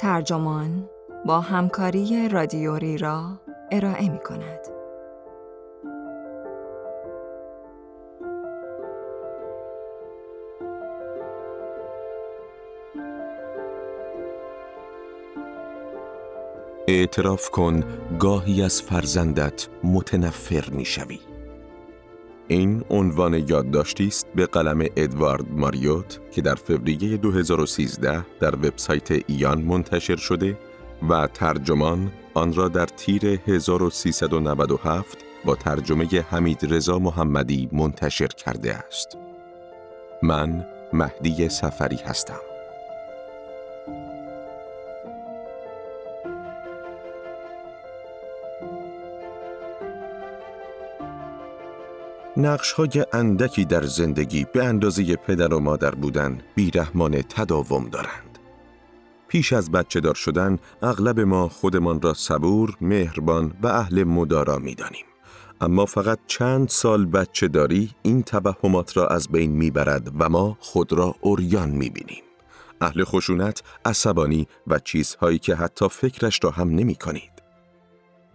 ترجمان با همکاری رادیوری را ارائه می کند. اعتراف کن گاهی از فرزندت متنفر می شوی. این عنوان یادداشتی است به قلم ادوارد ماریوت که در فوریه 2013 در وبسایت ایان منتشر شده و ترجمان آن را در تیر 1397 با ترجمه حمید رضا محمدی منتشر کرده است. من مهدی سفری هستم. نقش های اندکی در زندگی به اندازه پدر و مادر بودن بیرحمان تداوم دارند. پیش از بچه دار شدن اغلب ما خودمان را صبور، مهربان و اهل مدارا می دانیم. اما فقط چند سال بچه داری این توهمات را از بین می برد و ما خود را اوریان می بینیم. اهل خشونت، عصبانی و چیزهایی که حتی فکرش را هم نمی.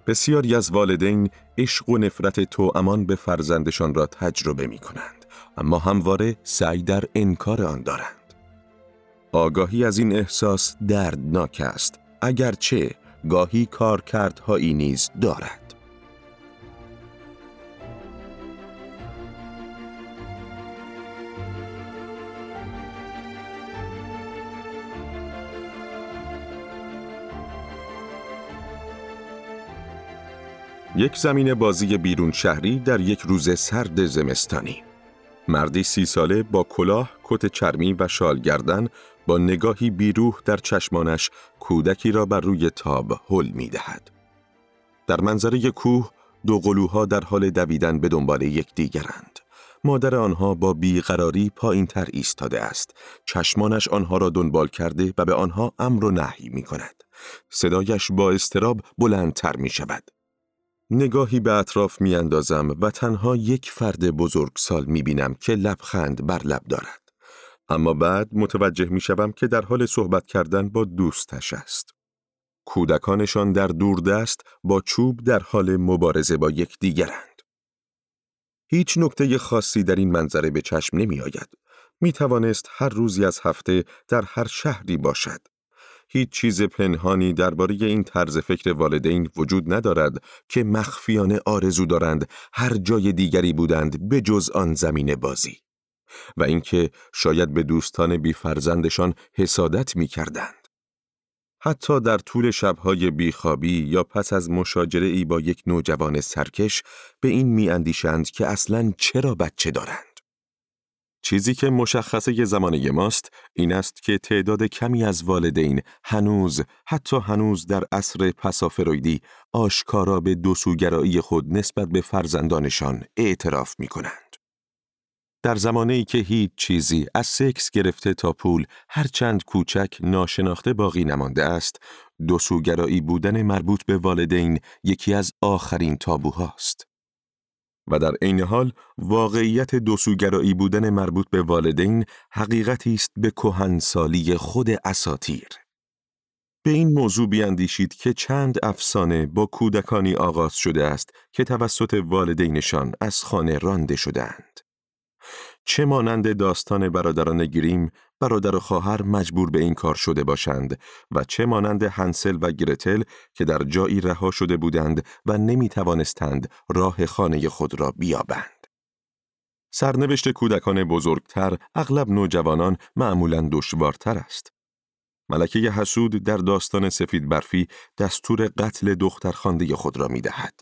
بسیاری از والدین عشق و نفرت تو امان به فرزندشان را تجربه می کنند اما همواره سعی در انکار آن دارند. آگاهی از این احساس دردناک است اگرچه گاهی کارکردهایی نیز دارد. یک زمین بازی بیرون شهری در یک روز سرد زمستانی. مردی سی ساله با کلاه، کت چرمی و شال گردن با نگاهی بیروح در چشمانش کودکی را بر روی تاب حل می دهد. در منظره کوه دو قلوها در حال دویدن به دنبال یکدیگرند. مادر آنها با بیقراری پایین تر ایستاده است. چشمانش آنها را دنبال کرده و به آنها امر و نهی می کند. صدایش با استراب بلندتر می شود. نگاهی به اطراف می اندازم و تنها یک فرد بزرگسال می بینم که لبخند بر لب دارد. اما بعد متوجه می شوم که در حال صحبت کردن با دوستش است. کودکانشان در دوردست با چوب در حال مبارزه با یکدیگرند. هیچ نکته خاصی در این منظره به چشم نمی آید. می توانست هر روزی از هفته در هر شهری باشد. هیچ چیز پنهانی درباره این طرز فکر والدین وجود ندارد که مخفیانه آرزو دارند هر جای دیگری بودند به جز آن زمین بازی و اینکه شاید به دوستان بیفرزندشان حسادت می کردند. حتی در طول شبهای بیخوابی یا پس از مشاجره ای با یک نوجوان سرکش به این می اندیشند که اصلا چرا بچه دارند. چیزی که مشخصه زمانه ماست این است که تعداد کمی از والدین هنوز حتی هنوز در عصر پسافرویدی آشکارا به دوسوگرایی خود نسبت به فرزندانشان اعتراف می کنند. در زمانه ای که هیچ چیزی از سکس گرفته تا پول هرچند کوچک ناشناخته باقی نمانده است، دوسوگرایی بودن مربوط به والدین یکی از آخرین تابوهاست. و در عین حال واقعیت دوسوگرایی بودن مربوط به والدین حقیقتی است به کهنسالی خود اساتیر. به این موضوع بیاندیشید که چند افسانه با کودکانی آغاز شده است که توسط والدینشان از خانه رانده شدهاند. چه مانند داستان برادران گریم برادر و خواهر مجبور به این کار شده باشند و چه مانند هنسل و گرتل که در جایی رها شده بودند و نمی توانستند راه خانه خود را بیابند. سرنوشت کودکان بزرگتر اغلب نوجوانان معمولا دشوارتر است. ملکه حسود در داستان سفید برفی دستور قتل دختر خانده خود را می دهد.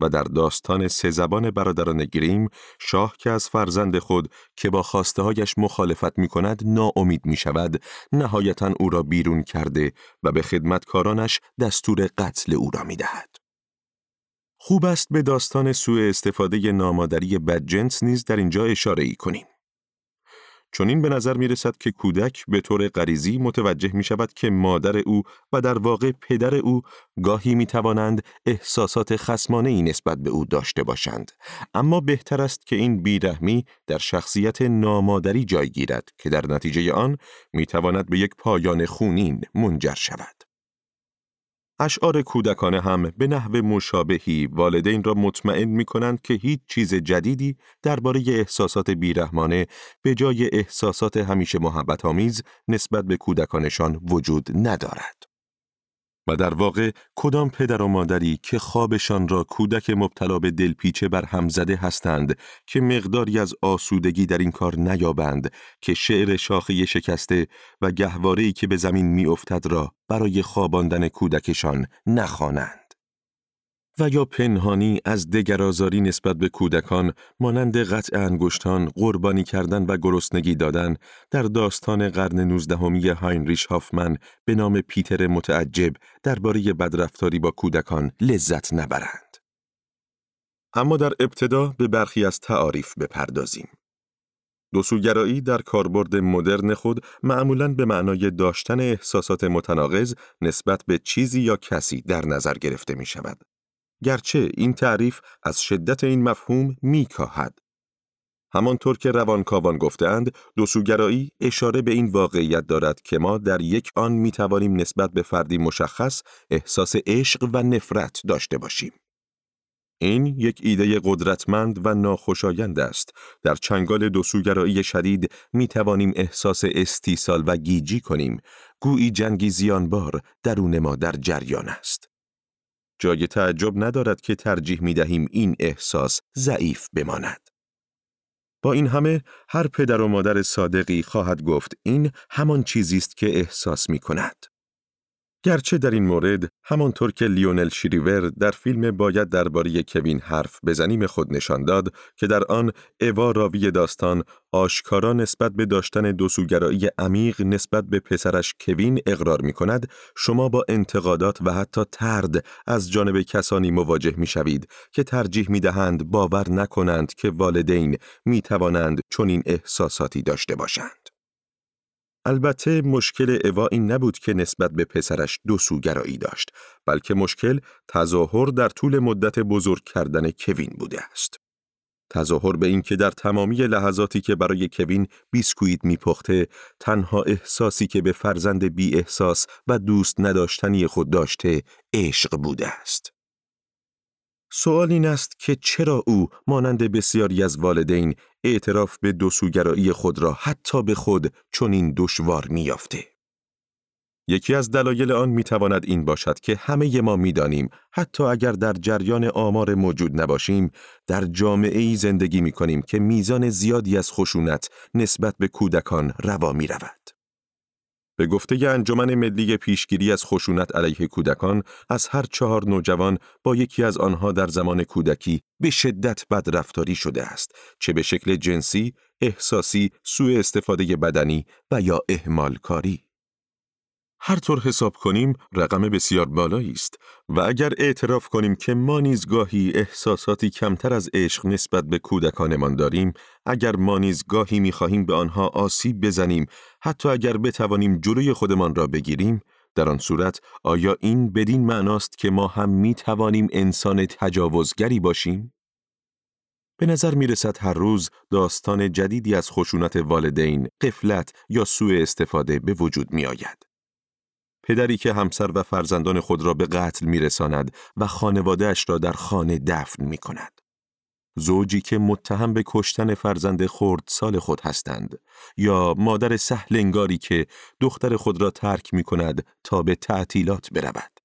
و در داستان سه زبان برادران گریم شاه که از فرزند خود که با خواسته هایش مخالفت می کند ناامید می شود نهایتا او را بیرون کرده و به خدمتکارانش دستور قتل او را می دهد. خوب است به داستان سوء استفاده نامادری بدجنس نیز در اینجا اشاره ای کنیم. چون این به نظر می رسد که کودک به طور غریزی متوجه می شود که مادر او و در واقع پدر او گاهی می توانند احساسات خسمانه ای نسبت به او داشته باشند. اما بهتر است که این بیرحمی در شخصیت نامادری جای گیرد که در نتیجه آن می تواند به یک پایان خونین منجر شود. اشعار کودکانه هم به نحو مشابهی والدین را مطمئن می کنند که هیچ چیز جدیدی درباره احساسات بیرحمانه به جای احساسات همیشه محبت آمیز نسبت به کودکانشان وجود ندارد. و در واقع کدام پدر و مادری که خوابشان را کودک مبتلا به دلپیچه بر هم زده هستند که مقداری از آسودگی در این کار نیابند که شعر شاخی شکسته و گهواره‌ای که به زمین میافتد را برای خواباندن کودکشان نخوانند. و یا پنهانی از دگرازاری نسبت به کودکان مانند قطع انگشتان، قربانی کردن و گرسنگی دادن در داستان قرن نوزدهمی هاینریش هافمن به نام پیتر متعجب درباره بدرفتاری با کودکان لذت نبرند. اما در ابتدا به برخی از تعاریف بپردازیم. دوسوگرایی در کاربرد مدرن خود معمولاً به معنای داشتن احساسات متناقض نسبت به چیزی یا کسی در نظر گرفته می شود. گرچه این تعریف از شدت این مفهوم میکاهد. همانطور که روانکاوان گفتند، دوسوگرایی اشاره به این واقعیت دارد که ما در یک آن می توانیم نسبت به فردی مشخص احساس عشق و نفرت داشته باشیم. این یک ایده قدرتمند و ناخوشایند است. در چنگال دوسوگرایی شدید می توانیم احساس استیصال و گیجی کنیم. گویی جنگی زیانبار درون ما در جریان است. جای تعجب ندارد که ترجیح می دهیم این احساس ضعیف بماند. با این همه هر پدر و مادر صادقی خواهد گفت این همان چیزی است که احساس می کند. گرچه در این مورد همانطور که لیونل شیریور در فیلم باید درباره کوین حرف بزنیم خود نشان داد که در آن اوا راوی داستان آشکارا نسبت به داشتن دوسوگرایی عمیق نسبت به پسرش کوین اقرار می کند شما با انتقادات و حتی ترد از جانب کسانی مواجه می شوید که ترجیح می دهند باور نکنند که والدین می توانند چنین احساساتی داشته باشند. البته مشکل اوا این نبود که نسبت به پسرش دو سوگرایی داشت، بلکه مشکل تظاهر در طول مدت بزرگ کردن کوین بوده است. تظاهر به اینکه در تمامی لحظاتی که برای کوین بیسکویت میپخته تنها احساسی که به فرزند بی احساس و دوست نداشتنی خود داشته عشق بوده است. سوال این است که چرا او مانند بسیاری از والدین اعتراف به دوسوگرایی خود را حتی به خود چنین دشوار میافته. یکی از دلایل آن می‌تواند این باشد که همه ما می‌دانیم حتی اگر در جریان آمار موجود نباشیم در جامعه ای زندگی می کنیم که میزان زیادی از خشونت نسبت به کودکان روا می رود. به گفته انجمن ملی پیشگیری از خشونت علیه کودکان از هر چهار نوجوان با یکی از آنها در زمان کودکی به شدت بدرفتاری شده است چه به شکل جنسی، احساسی، سوء استفاده بدنی و یا اهمال کاری. هر طور حساب کنیم رقم بسیار بالایی است و اگر اعتراف کنیم که ما نیز گاهی احساساتی کمتر از عشق نسبت به کودکانمان داریم اگر ما نیز گاهی می‌خواهیم به آنها آسیب بزنیم حتی اگر بتوانیم جلوی خودمان را بگیریم در آن صورت آیا این بدین معناست که ما هم می توانیم انسان تجاوزگری باشیم؟ به نظر می رسد هر روز داستان جدیدی از خشونت والدین، قفلت یا سوء استفاده به وجود می آید. پدری که همسر و فرزندان خود را به قتل میرساند و خانوادهش را در خانه دفن می کند. زوجی که متهم به کشتن فرزند خرد سال خود هستند یا مادر سهلنگاری که دختر خود را ترک می کند تا به تعطیلات برود.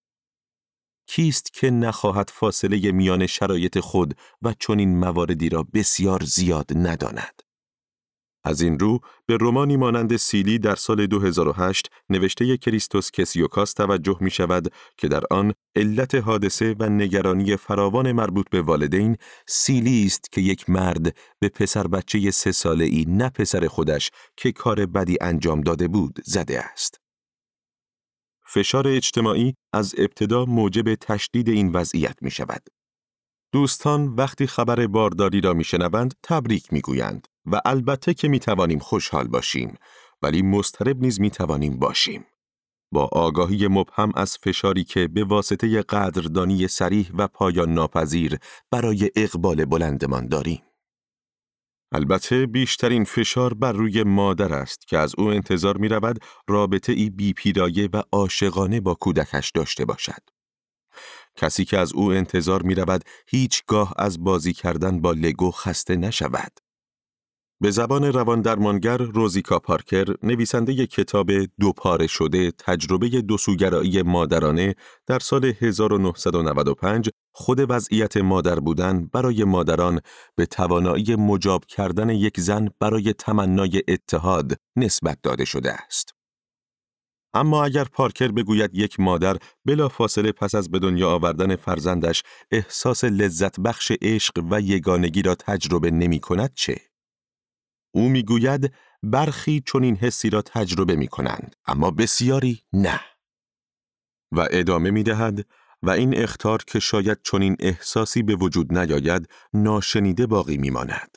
کیست که نخواهد فاصله میان شرایط خود و چنین مواردی را بسیار زیاد نداند؟ از این رو به رومانی مانند سیلی در سال 2008 نوشته کریستوس کسیوکاس توجه می شود که در آن علت حادثه و نگرانی فراوان مربوط به والدین سیلی است که یک مرد به پسر بچه سه ساله ای نه پسر خودش که کار بدی انجام داده بود زده است. فشار اجتماعی از ابتدا موجب تشدید این وضعیت می شود. دوستان وقتی خبر بارداری را میشنوند تبریک می‌گویند و البته که می‌توانیم خوشحال باشیم ولی مضطرب نیز می‌توانیم باشیم. با آگاهی مبهم از فشاری که به واسطه قدردانی سریح و پایان ناپذیر برای اقبال بلندمان داریم. البته بیشترین فشار بر روی مادر است که از او انتظار می رود رابطه ای بی پیرایه و عاشقانه با کودکش داشته باشد. کسی که از او انتظار می رود هیچگاه از بازی کردن با لگو خسته نشود. به زبان روان درمانگر روزیکا پارکر نویسنده کتاب دو پاره شده تجربه دوسوگرایی مادرانه در سال 1995 خود وضعیت مادر بودن برای مادران به توانایی مجاب کردن یک زن برای تمنای اتحاد نسبت داده شده است. اما اگر پارکر بگوید یک مادر بلا فاصله پس از به دنیا آوردن فرزندش احساس لذت بخش عشق و یگانگی را تجربه نمی کند چه؟ او می‌گوید برخی چون این حسی را تجربه می کنند اما بسیاری نه. و ادامه می دهد و این اختار که شاید چنین احساسی به وجود نیاید ناشنیده باقی می ماند.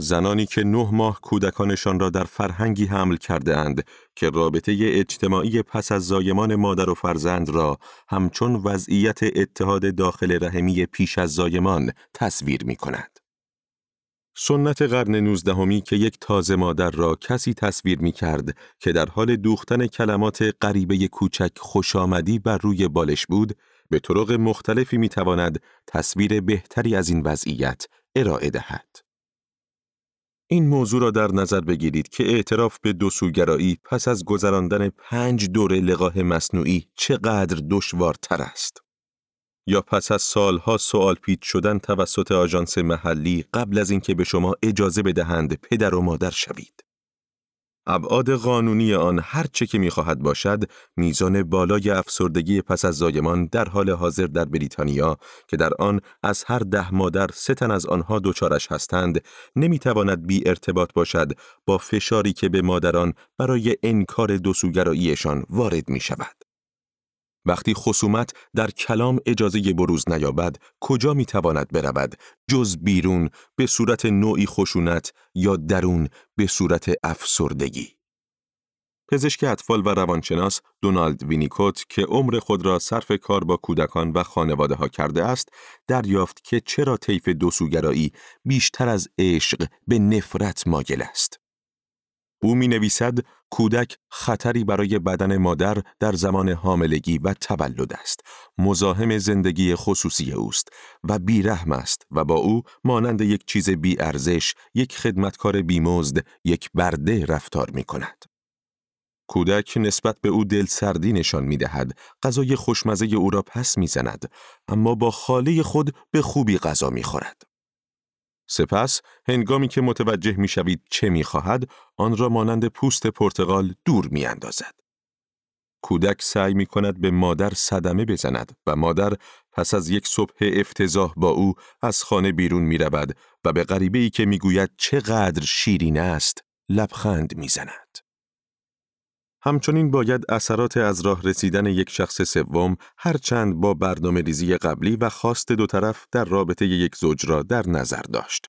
زنانی که نه ماه کودکانشان را در فرهنگی حمل کرده اند که رابطه اجتماعی پس از زایمان مادر و فرزند را همچون وضعیت اتحاد داخل رحمی پیش از زایمان تصویر می کند. سنت قرن نوزدهمی که یک تازه مادر را کسی تصویر می کرد که در حال دوختن کلمات غریبه کوچک خوش آمدی بر روی بالش بود، به طرق مختلفی می تواند تصویر بهتری از این وضعیت ارائه دهد. این موضوع را در نظر بگیرید که اعتراف به دوسوگرایی پس از گذراندن پنج دوره لقاه مصنوعی چقدر دشوارتر است. یا پس از سالها سوال پیچ شدن توسط آژانس محلی قبل از اینکه به شما اجازه بدهند پدر و مادر شوید. ابعاد قانونی آن هر چه که می‌خواهد باشد میزان بالای افسردگی پس از زایمان در حال حاضر در بریتانیا که در آن از هر ده مادر سه تن از آنها دچارش هستند نمی‌تواند بی ارتباط باشد با فشاری که به مادران برای انکار دوسوگراییشان وارد می شود. وقتی خصومت در کلام اجازه بروز نیابد کجا می تواند برود؟ جز بیرون به صورت نوعی خشونت یا درون به صورت افسردگی؟ پزشک اطفال و روانشناس دونالد وینیکوت که عمر خود را صرف کار با کودکان و خانواده ها کرده است دریافت که چرا طیف دوسوگرایی بیشتر از عشق به نفرت ماگل است. او می نویسد کودک خطری برای بدن مادر در زمان حاملگی و تولد است. مزاحم زندگی خصوصی اوست و بیرحم است و با او مانند یک چیز بی ارزش، یک خدمتکار بیمزد، یک برده رفتار می کند. کودک نسبت به او دل سردی نشان می دهد، غذای خوشمزه او را پس می زند، اما با خاله خود به خوبی غذا می خورد. سپس هنگامی که متوجه می شوید چه می خواهد، آن را مانند پوست پرتغال دور می اندازد. کودک سعی می کند به مادر صدمه بزند و مادر پس از یک صبح افتضاح با او از خانه بیرون می رود و به غریبه ای که می گوید چقدر شیرین است لبخند می زند. همچنین باید اثرات از راه رسیدن یک شخص سوم هرچند با برنامه ریزی قبلی و خواست دو طرف در رابطه یک زوج را در نظر داشت.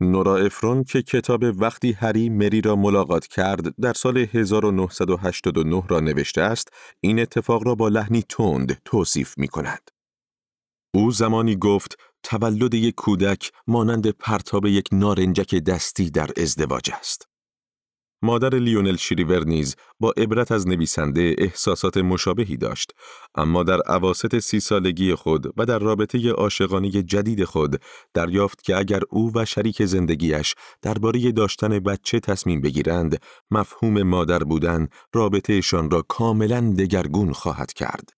نورا افرون که کتاب وقتی هری مری را ملاقات کرد در سال 1989 را نوشته است، این اتفاق را با لحنی تند توصیف می کند. او زمانی گفت تولد یک کودک مانند پرتاب یک نارنجک دستی در ازدواج است. مادر لیونل شریور نیز با عبرت از نویسنده احساسات مشابهی داشت اما در عواست سی سالگی خود و در رابطه عاشقانه جدید خود دریافت که اگر او و شریک زندگیش درباره داشتن بچه تصمیم بگیرند مفهوم مادر بودن رابطهشان را کاملا دگرگون خواهد کرد.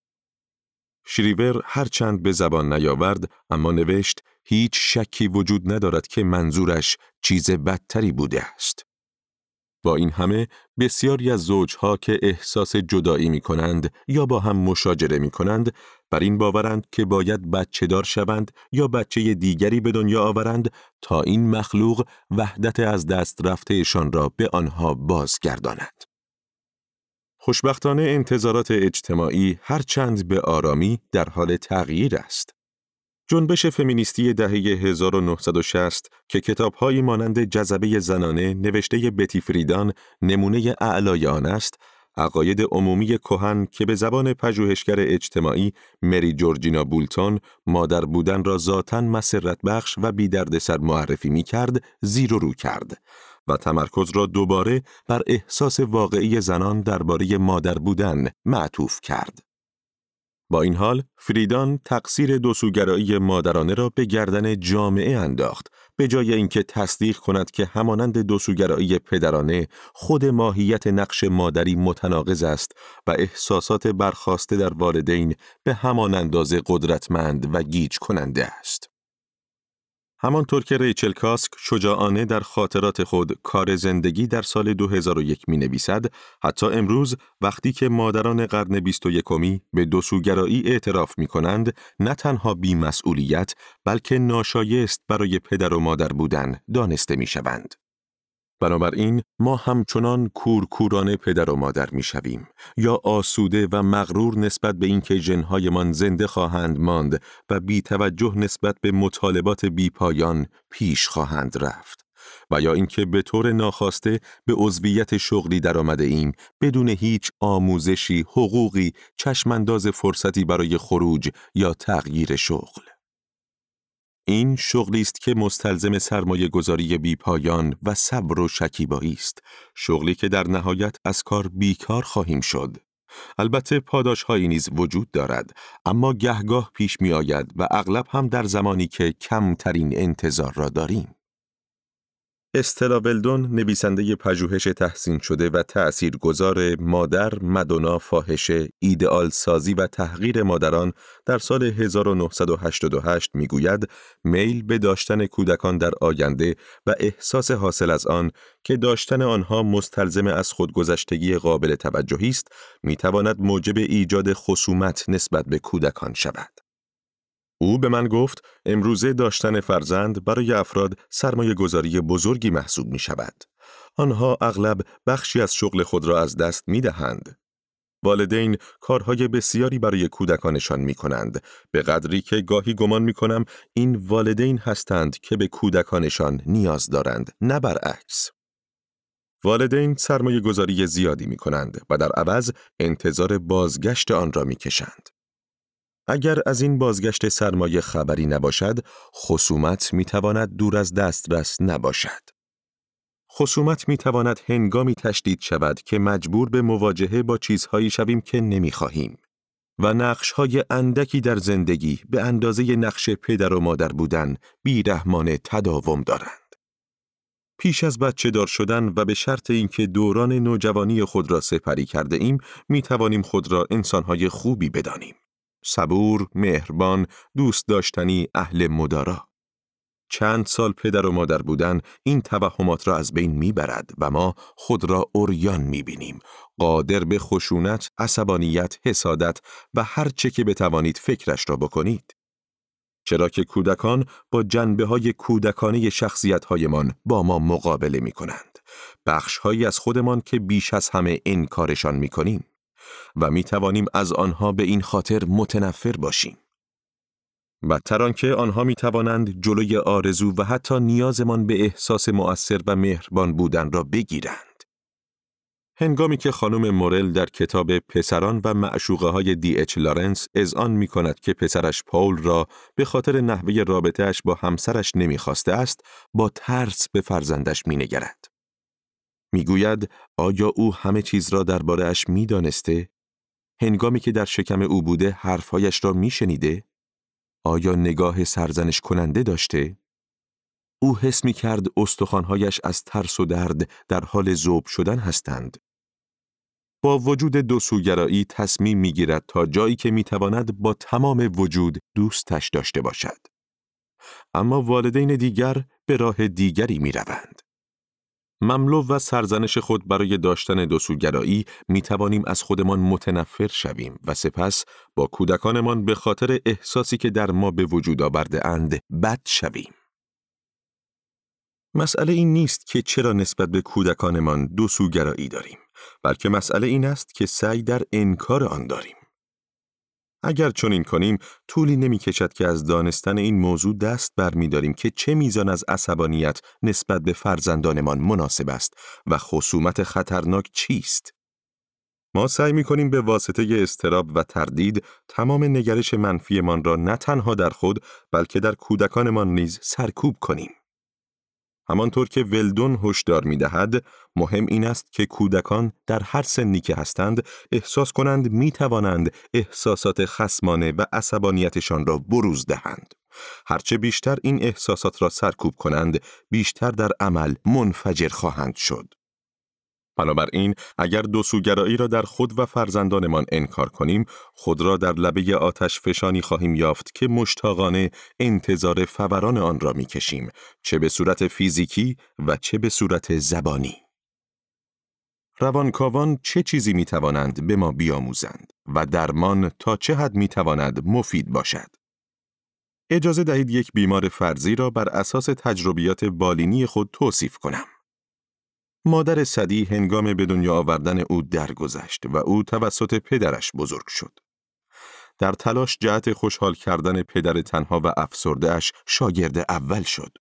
شریور هرچند به زبان نیاورد اما نوشت هیچ شکی وجود ندارد که منظورش چیز بدتری بوده است. با این همه بسیاری از زوجها که احساس جدایی می کنند یا با هم مشاجره می کنند بر این باورند که باید بچه دار شوند یا بچه دیگری به دنیا آورند تا این مخلوق وحدت از دست رفتهشان را به آنها بازگرداند. خوشبختانه انتظارات اجتماعی هرچند به آرامی در حال تغییر است. جنبش فمینیستی دهه 1960 که کتابهایی مانند جذبه زنانه نوشته بتی فریدان نمونه اعلای آن است، عقاید عمومی کهن که به زبان پژوهشگر اجتماعی مری جورجینا بولتون مادر بودن را ذاتا مسرت بخش و بی سر معرفی می کرد زیر و رو کرد و تمرکز را دوباره بر احساس واقعی زنان درباره مادر بودن معطوف کرد. با این حال فریدان تقصیر دوسوگرایی مادرانه را به گردن جامعه انداخت به جای اینکه تصدیق کند که همانند دوسوگرایی پدرانه خود ماهیت نقش مادری متناقض است و احساسات برخواسته در والدین به همان اندازه قدرتمند و گیج کننده است. همانطور که ریچل کاسک شجاعانه در خاطرات خود کار زندگی در سال 2001 می نویسد، حتی امروز وقتی که مادران قرن 21 می به دوسوگرایی اعتراف می کنند، نه تنها بیمسئولیت بلکه ناشایست برای پدر و مادر بودن دانسته می شوند. بنابراین ما همچنان کورکورانه پدر و مادر می شویم یا آسوده و مغرور نسبت به اینکه جنهایمان زنده خواهند ماند و بی توجه نسبت به مطالبات بی پایان پیش خواهند رفت و یا اینکه به طور ناخواسته به عضویت شغلی درآمده ایم بدون هیچ آموزشی، حقوقی، چشمانداز فرصتی برای خروج یا تغییر شغل. این شغلی است که مستلزم سرمایه گذاری بی پایان و صبر و شکیبایی است. شغلی که در نهایت از کار بیکار خواهیم شد. البته پاداش هایی نیز وجود دارد اما گهگاه پیش می آید و اغلب هم در زمانی که کمترین انتظار را داریم. استلا ولدون نویسنده پژوهش تحسین شده و تأثیر گذار مادر، مدونا، فاحشه، ایدئال سازی و تحقیر مادران در سال 1988 می‌گوید میل به داشتن کودکان در آینده و احساس حاصل از آن که داشتن آنها مستلزم از خودگذشتگی قابل توجهی است می‌تواند موجب ایجاد خصومت نسبت به کودکان شود. او به من گفت امروزه داشتن فرزند برای افراد سرمایه گذاری بزرگی محسوب می شود. آنها اغلب بخشی از شغل خود را از دست می دهند. والدین کارهای بسیاری برای کودکانشان می کنند به قدری که گاهی گمان می کنم این والدین هستند که به کودکانشان نیاز دارند نه برعکس. والدین سرمایه گذاری زیادی می کنند و در عوض انتظار بازگشت آن را می کشند. اگر از این بازگشت سرمایه خبری نباشد، خصومت می تواند دور از دسترس نباشد. خصومت می تواند هنگامی تشدید شود که مجبور به مواجهه با چیزهایی شویم که نمی خواهیم. و نقشهای اندکی در زندگی به اندازه نقش پدر و مادر بودن بیرحمانه تداوم دارند. پیش از بچه دار شدن و به شرط اینکه دوران نوجوانی خود را سپری کرده ایم می توانیم خود را انسانهای خوبی بدانیم. صبور، مهربان، دوست داشتنی، اهل مدارا. چند سال پدر و مادر بودن این توهمات را از بین می‌برد و ما خود را اوریان می‌بینیم قادر به خشونت، عصبانیت، حسادت و هر چه که بتوانید فکرش را بکنید. چرا که کودکان با جنبه های کودکانه شخصیت هایمان با ما مقابله می کنند. بخش هایی از خودمان که بیش از همه انکارشان می کنیم. و می توانیم از آنها به این خاطر متنفر باشیم. بدتر آنکه آنها می توانند جلوی آرزو و حتی نیازمان به احساس مؤثر و مهربان بودن را بگیرند. هنگامی که خانم مورل در کتاب پسران و معشوقه های دی اچ لارنس آن می کند که پسرش پاول را به خاطر نحوه رابطهش با همسرش نمی‌خواسته است، با ترس به فرزندش می نگرد. می‌گوید آیا او همه چیز را درباره اش می دانسته؟ هنگامی که در شکم او بوده حرفهایش را می شنیده؟ آیا نگاه سرزنش کننده داشته؟ او حس می کرد استخوانهایش از ترس و درد در حال زوب شدن هستند. با وجود دو سوگرایی تصمیم می گیرد تا جایی که می تواند با تمام وجود دوستش داشته باشد. اما والدین دیگر به راه دیگری می روند. مملو و سرزنش خود برای داشتن دوسوگرایی می توانیم از خودمان متنفر شویم و سپس با کودکانمان به خاطر احساسی که در ما به وجود آورده اند بد شویم. مسئله این نیست که چرا نسبت به کودکانمان دوسوگرایی داریم، بلکه مسئله این است که سعی در انکار آن داریم. اگر چنین کنیم طولی نمی کشد که از دانستن این موضوع دست برمیداریم که چه میزان از عصبانیت نسبت به فرزندانمان مناسب است و خصومت خطرناک چیست. ما سعی می کنیم به واسطه استراب و تردید تمام نگرش منفیمان را نه تنها در خود بلکه در کودکانمان نیز سرکوب کنیم. همانطور که ولدون هشدار می دهد، مهم این است که کودکان در هر سنی که هستند احساس کنند می توانند احساسات خسمانه و عصبانیتشان را بروز دهند. هرچه بیشتر این احساسات را سرکوب کنند، بیشتر در عمل منفجر خواهند شد. بنابراین اگر دو سوگرایی را در خود و فرزندانمان انکار کنیم خود را در لبه آتش فشانی خواهیم یافت که مشتاقانه انتظار فوران آن را می‌کشیم چه به صورت فیزیکی و چه به صورت زبانی. روانکاوان چه چیزی می توانند به ما بیاموزند و درمان تا چه حد می تواند مفید باشد؟ اجازه دهید یک بیمار فرضی را بر اساس تجربیات بالینی خود توصیف کنم. مادر صدی هنگام به دنیا آوردن او درگذشت و او توسط پدرش بزرگ شد. در تلاش جهت خوشحال کردن پدر تنها و افسردهش شاگرد اول شد.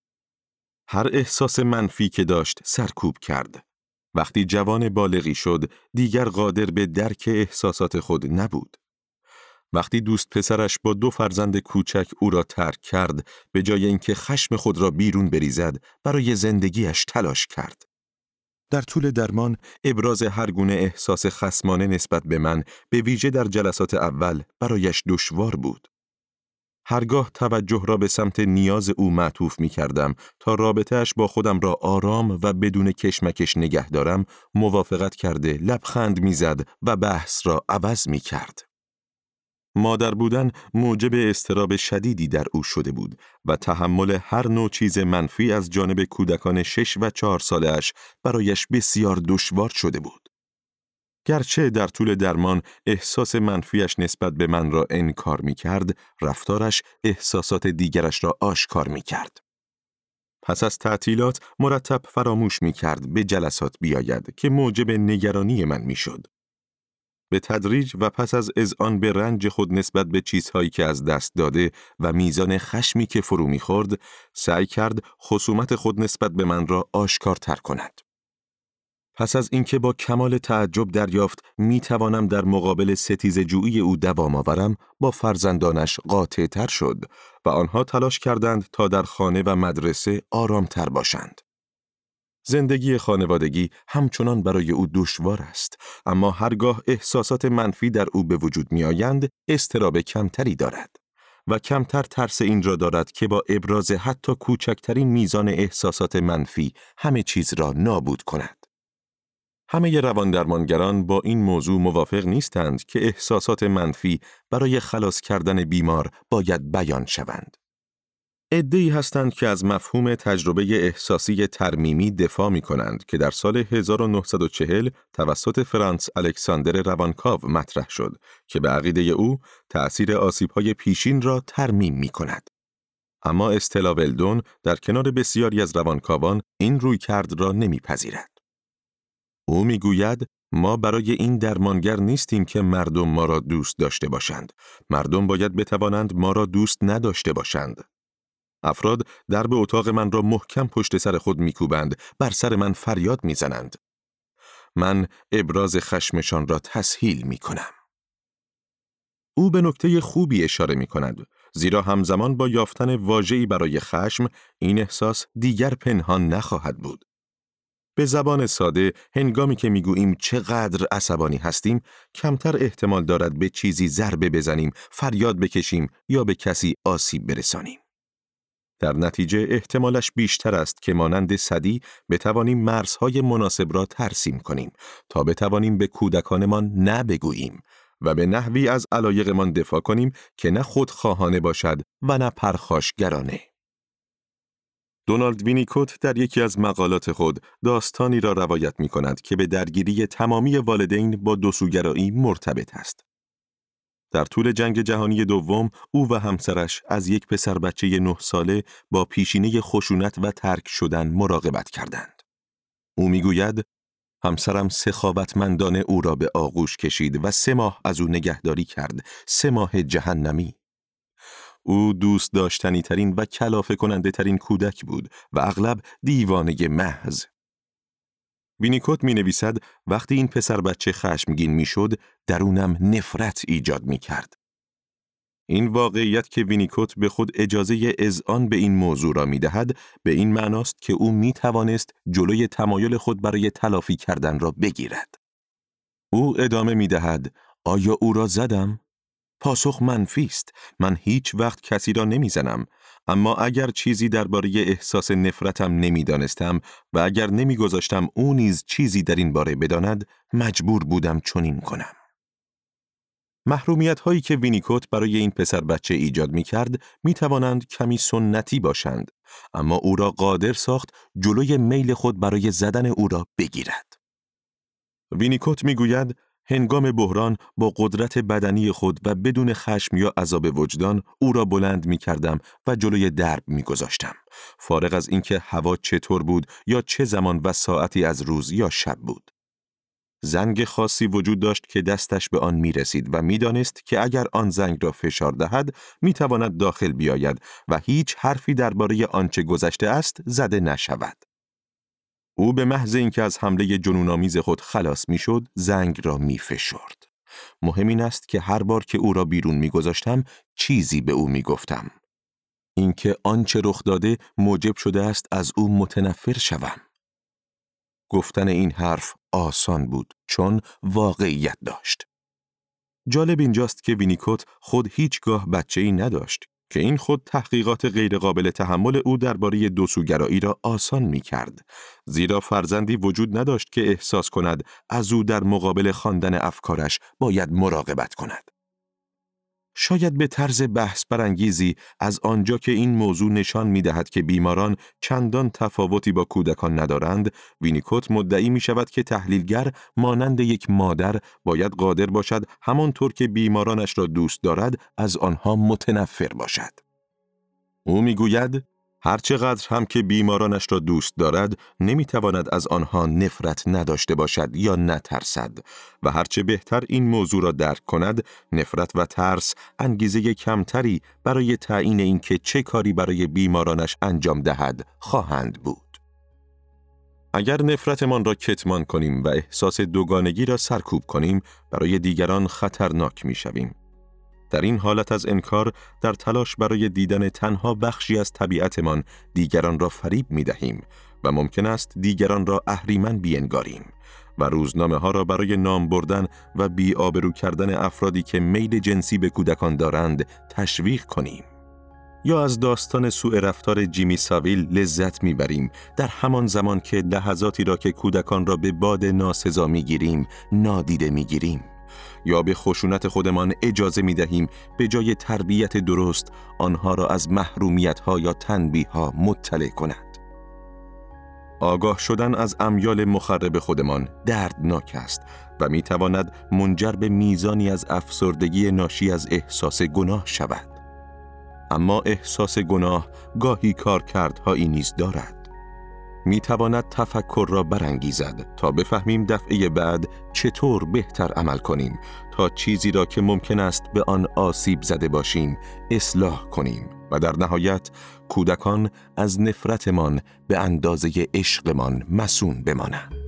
هر احساس منفی که داشت سرکوب کرد. وقتی جوان بالغی شد دیگر قادر به درک احساسات خود نبود. وقتی دوست پسرش با دو فرزند کوچک او را ترک کرد به جای اینکه خشم خود را بیرون بریزد برای زندگیش تلاش کرد. در طول درمان ابراز هر گونه احساس خسمانه نسبت به من به ویژه در جلسات اول برایش دشوار بود. هرگاه توجه را به سمت نیاز او معطوف می کردم تا رابطهش با خودم را آرام و بدون کشمکش نگه دارم موافقت کرده لبخند می‌زد و بحث را عوض می کرد. مادر بودن موجب استراب شدیدی در او شده بود و تحمل هر نوع چیز منفی از جانب کودکان شش و چهار سالش برایش بسیار دشوار شده بود. گرچه در طول درمان احساس منفیش نسبت به من را انکار می کرد، رفتارش احساسات دیگرش را آشکار می کرد. پس از تعطیلات مرتب فراموش می کرد به جلسات بیاید که موجب نگرانی من می شد. به تدریج و پس از اذعان به رنج خود نسبت به چیزهایی که از دست داده و میزان خشمی که فرو می‌خورد سعی کرد خصومت خود نسبت به من را آشکارتر کند. پس از اینکه با کمال تعجب دریافت می توانم در مقابل ستیز جویی او دوام آورم با فرزندانش قاطع تر شد و آنها تلاش کردند تا در خانه و مدرسه آرامتر باشند. زندگی خانوادگی همچنان برای او دشوار است اما هرگاه احساسات منفی در او به وجود می آیند استراب کمتری دارد و کمتر ترس این را دارد که با ابراز حتی کوچکترین میزان احساسات منفی همه چیز را نابود کند. همه رواندرمانگران با این موضوع موافق نیستند که احساسات منفی برای خلاص کردن بیمار باید بیان شوند. ادهی هستند که از مفهوم تجربه احساسی ترمیمی دفاع می کنند که در سال 1940 توسط فرانس الکساندر روانکاو مطرح شد که به عقیده او تأثیر آسیبهای پیشین را ترمیم می کند. اما استلا ولدون در کنار بسیاری از روانکاوان این روی کرد را نمیپذیرد. او می‌گوید ما برای این درمانگر نیستیم که مردم ما را دوست داشته باشند. مردم باید بتوانند ما را دوست نداشته باشند. افراد درب اتاق من را محکم پشت سر خود میکوبند بر سر من فریاد می‌زنند من ابراز خشمشان را تسهیل می کنم. او به نکته خوبی اشاره می کند زیرا همزمان با یافتن واجعی برای خشم این احساس دیگر پنهان نخواهد بود. به زبان ساده هنگامی که می‌گوییم چقدر عصبانی هستیم کمتر احتمال دارد به چیزی ضربه بزنیم فریاد بکشیم یا به کسی آسیب برسانیم در نتیجه احتمالش بیشتر است که مانند صدی بتوانیم مرزهای مناسب را ترسیم کنیم تا بتوانیم به کودکانمان نه بگوییم و به نحوی از علایقمان دفاع کنیم که نه خودخواهانه باشد و نه پرخاشگرانه. دونالد وینیکوت در یکی از مقالات خود داستانی را روایت می کند که به درگیری تمامی والدین با دوسوگرایی مرتبط است. در طول جنگ جهانی دوم او و همسرش از یک پسر بچه نه ساله با پیشینه خشونت و ترک شدن مراقبت کردند. او می‌گوید همسرم سخاوتمندانه او را به آغوش کشید و سه ماه از او نگهداری کرد سه ماه جهنمی او دوست داشتنی ترین و کلافه کننده ترین کودک بود و اغلب دیوانه محض. وینیکوت می نویسد وقتی این پسر بچه خشمگین می شد درونم نفرت ایجاد می کرد. این واقعیت که وینیکوت به خود اجازه اذعان به این موضوع را می دهد به این معناست که او می توانست جلوی تمایل خود برای تلافی کردن را بگیرد. او ادامه می دهد آیا او را زدم؟ پاسخ منفی است. من هیچ وقت کسی را نمی‌زنم. اما اگر چیزی درباره احساس نفرتم نمی‌دانستم و اگر نمیگذاشتم او نیز چیزی در این باره بداند، مجبور بودم چنین کنم. محرومیت هایی که وینیکوت برای این پسر بچه ایجاد می کرد می توانند کمی سنتی باشند اما او را قادر ساخت جلوی میل خود برای زدن او را بگیرد. وینیکوت می گوید هنگام بحران با قدرت بدنی خود و بدون خشم یا عذاب وجدان او را بلند می کردم و جلوی درب می گذاشتم. فارغ از اینکه هوا چطور بود یا چه زمان و ساعتی از روز یا شب بود. زنگ خاصی وجود داشت که دستش به آن می رسید و می دانست که اگر آن زنگ را فشار دهد می تواند داخل بیاید و هیچ حرفی درباره آنچه گذشته است زده نشود. او به محض اینکه از حمله جنونآمیز خود خلاص می‌شد زنگ را میفشرد. مهم این است که هر بار که او را بیرون میگذاشتم چیزی به او می‌گفتم. اینکه آنچه رخ داده موجب شده است از او متنفر شوم. گفتن این حرف آسان بود چون واقعیت داشت. جالب اینجاست که وینیکوت خود هیچگاه بچه ای نداشت. که این خود تحقیقات غیرقابل تحمل او درباره دوسوگرایی را آسان می کرد. زیرا فرزندی وجود نداشت که احساس کند از او در مقابل خواندن افکارش باید مراقبت کند. شاید به طرز بحث برانگیزی از آنجا که این موضوع نشان می دهد که بیماران چندان تفاوتی با کودکان ندارند، وینیکوت مدعی می شود که تحلیلگر مانند یک مادر باید قادر باشد همانطور که بیمارانش را دوست دارد از آنها متنفر باشد. او می گوید هرچقدر هم که بیمارانش را دوست دارد نمی‌تواند از آنها نفرت نداشته باشد یا نترسد و هرچه بهتر این موضوع را درک کند نفرت و ترس انگیزه کمتری برای تعیین اینکه چه کاری برای بیمارانش انجام دهد خواهند بود اگر نفرتمان را کتمان کنیم و احساس دوگانگی را سرکوب کنیم برای دیگران خطرناک می شویم. در این حالت از انکار در تلاش برای دیدن تنها بخشی از طبیعتمان دیگران را فریب می دهیم و ممکن است دیگران را اهریمن بینگاریم و روزنامه ها را برای نام بردن و بی آبرو کردن افرادی که میل جنسی به کودکان دارند تشویق کنیم. یا از داستان سوء رفتار جیمی ساویل لذت می‌بریم در همان زمان که لحظاتی را که کودکان را به باد ناسزا می‌گیریم نادیده می‌گیریم یا به خشونت خودمان اجازه می دهیم به جای تربیت درست آنها را از محرومیت ها یا تنبیه ها مطلع کند. آگاه شدن از امیال مخرب خودمان دردناک است و می تواند منجر به میزانی از افسردگی ناشی از احساس گناه شود. اما احساس گناه گاهی کار کردهایی نیز دارد. می تواند تفکر را برانگیزد تا بفهمیم دفعه بعد چطور بهتر عمل کنیم تا چیزی را که ممکن است به آن آسیب زده باشیم اصلاح کنیم و در نهایت کودکان از نفرتمان به اندازه عشقمان مسون بمانند.